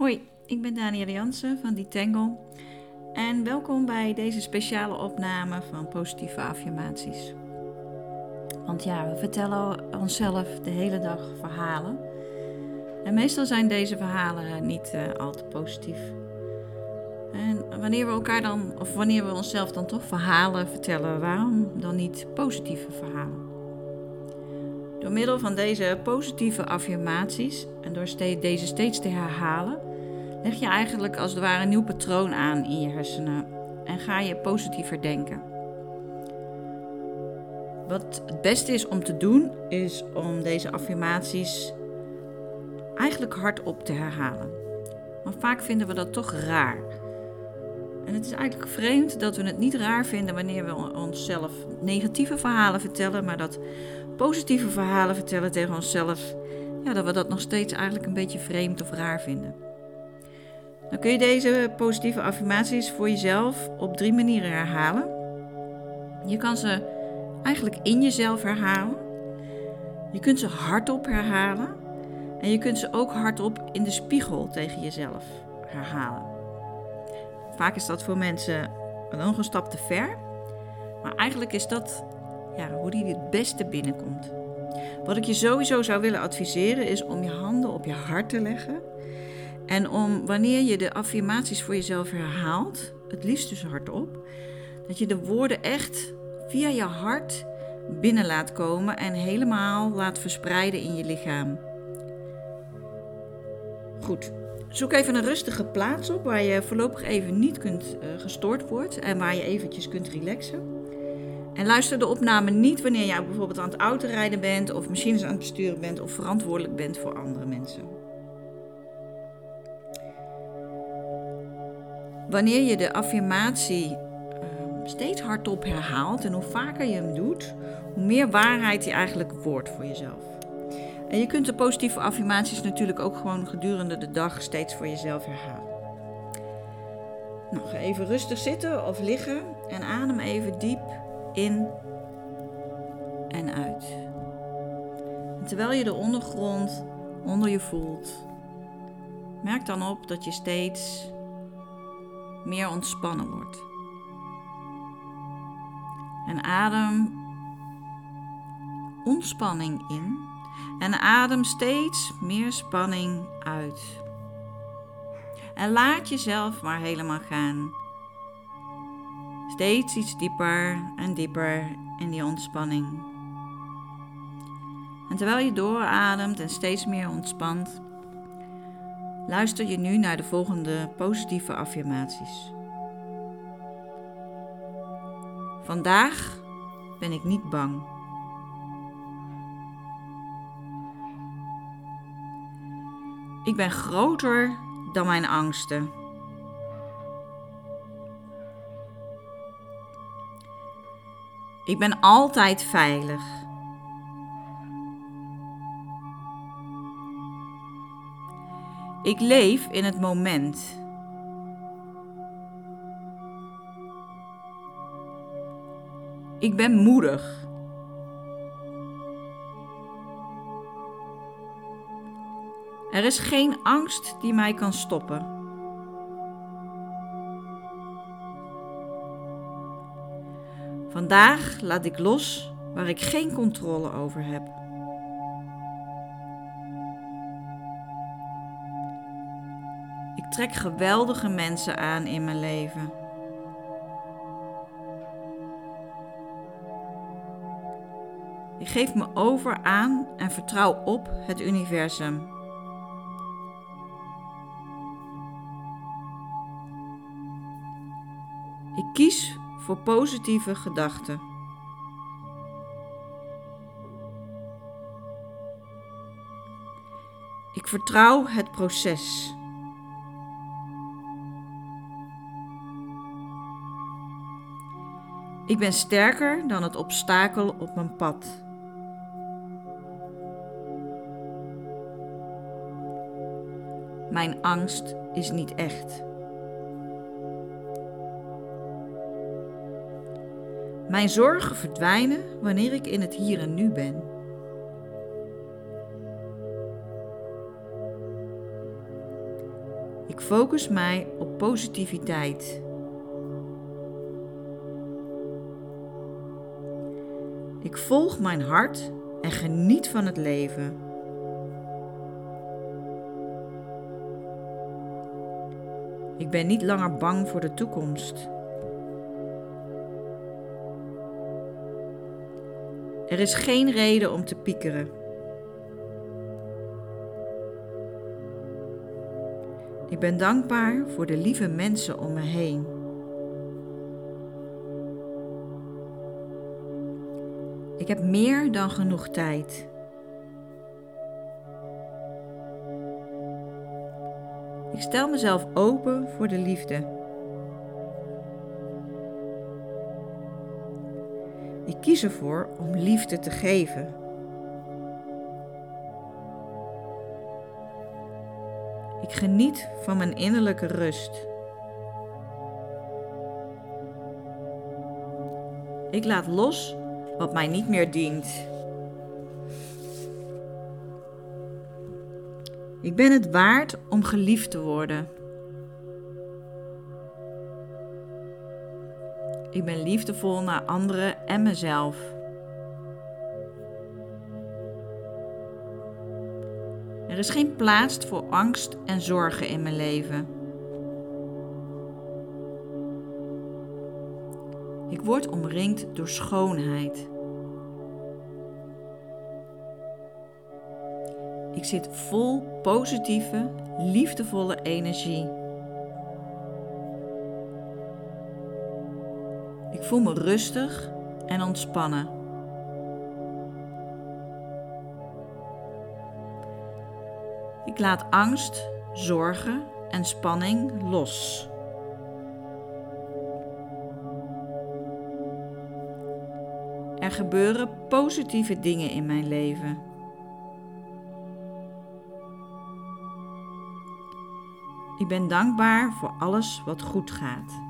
Hoi, ik ben Danielle Jansen van Detangle en welkom bij deze speciale opname van positieve affirmaties. Want ja, we vertellen onszelf de hele dag verhalen. En meestal zijn deze verhalen niet uh, al te positief. En wanneer we elkaar dan, of wanneer we onszelf dan toch verhalen vertellen, waarom dan niet positieve verhalen? Door middel van deze positieve affirmaties en door deze steeds te herhalen, leg je eigenlijk als het ware een nieuw patroon aan in je hersenen en ga je positiever denken. Wat het beste is om te doen, is om deze affirmaties eigenlijk hardop te herhalen. Maar vaak vinden we dat toch raar. En het is eigenlijk vreemd dat we het niet raar vinden wanneer we onszelf negatieve verhalen vertellen, maar dat positieve verhalen vertellen tegen onszelf, ja, dat we dat nog steeds eigenlijk een beetje vreemd of raar vinden. Dan kun je deze positieve affirmaties voor jezelf op drie manieren herhalen. Je kan ze eigenlijk in jezelf herhalen. Je kunt ze hardop herhalen. En je kunt ze ook hardop in de spiegel tegen jezelf herhalen. Vaak is dat voor mensen nog een stap te ver. Maar eigenlijk is dat ja, hoe die het beste binnenkomt. Wat ik je sowieso zou willen adviseren is om je handen op je hart te leggen. En om wanneer je de affirmaties voor jezelf herhaalt, het liefst dus hardop, dat je de woorden echt via je hart binnen laat komen en helemaal laat verspreiden in je lichaam. Goed, zoek even een rustige plaats op waar je voorlopig even niet kunt uh, gestoord wordt en waar je eventjes kunt relaxen. En luister de opname niet wanneer jij bijvoorbeeld aan het autorijden bent of machines aan het besturen bent of verantwoordelijk bent voor andere mensen. Wanneer je de affirmatie ehm, steeds hardop herhaalt en hoe vaker je hem doet, hoe meer waarheid hij eigenlijk wordt voor jezelf. En je kunt de positieve affirmaties natuurlijk ook gewoon gedurende de dag steeds voor jezelf herhalen. Nou, ga even rustig zitten of liggen en adem even diep in en uit. Terwijl je de ondergrond onder je voelt, merk dan op dat je steeds meer ontspannen wordt. En adem ontspanning in en adem steeds meer spanning uit. En laat jezelf maar helemaal gaan Steeds iets dieper en dieper in die ontspanning. En terwijl je doorademt en steeds meer ontspant, luister je nu naar de volgende positieve affirmaties. Vandaag ben ik niet bang. Ik ben groter dan mijn angsten. Ik ben altijd veilig. Ik leef in het moment. Ik ben moedig. Er is geen angst die mij kan stoppen. Vandaag laat ik los waar ik geen controle over heb. Trek geweldige mensen aan in mijn leven. Ik geef me over aan en vertrouw op het universum. Ik kies voor positieve gedachten. Ik vertrouw het proces. Ik ben sterker dan het obstakel op mijn pad. Mijn angst is niet echt. Mijn zorgen verdwijnen wanneer ik in het hier en nu ben. Ik focus mij op positiviteit. Ik volg mijn hart en geniet van het leven. Ik ben niet langer bang voor de toekomst. Er is geen reden om te piekeren. Ik ben dankbaar voor de lieve mensen om me heen. Ik heb meer dan genoeg tijd. Ik stel mezelf open voor de liefde. Ik kies ervoor om liefde te geven. Ik geniet van mijn innerlijke rust. Ik laat los wat mij niet meer dient. Ik ben het waard om geliefd te worden. Ik ben liefdevol naar anderen en mezelf. Er is geen plaats voor angst en zorgen in mijn leven. Ik word omringd door schoonheid. Ik zit vol positieve, liefdevolle energie. Ik voel me rustig en ontspannen. Ik laat angst, zorgen en spanning los. Er gebeuren positieve dingen in mijn leven. Ik ben dankbaar voor alles wat goed gaat.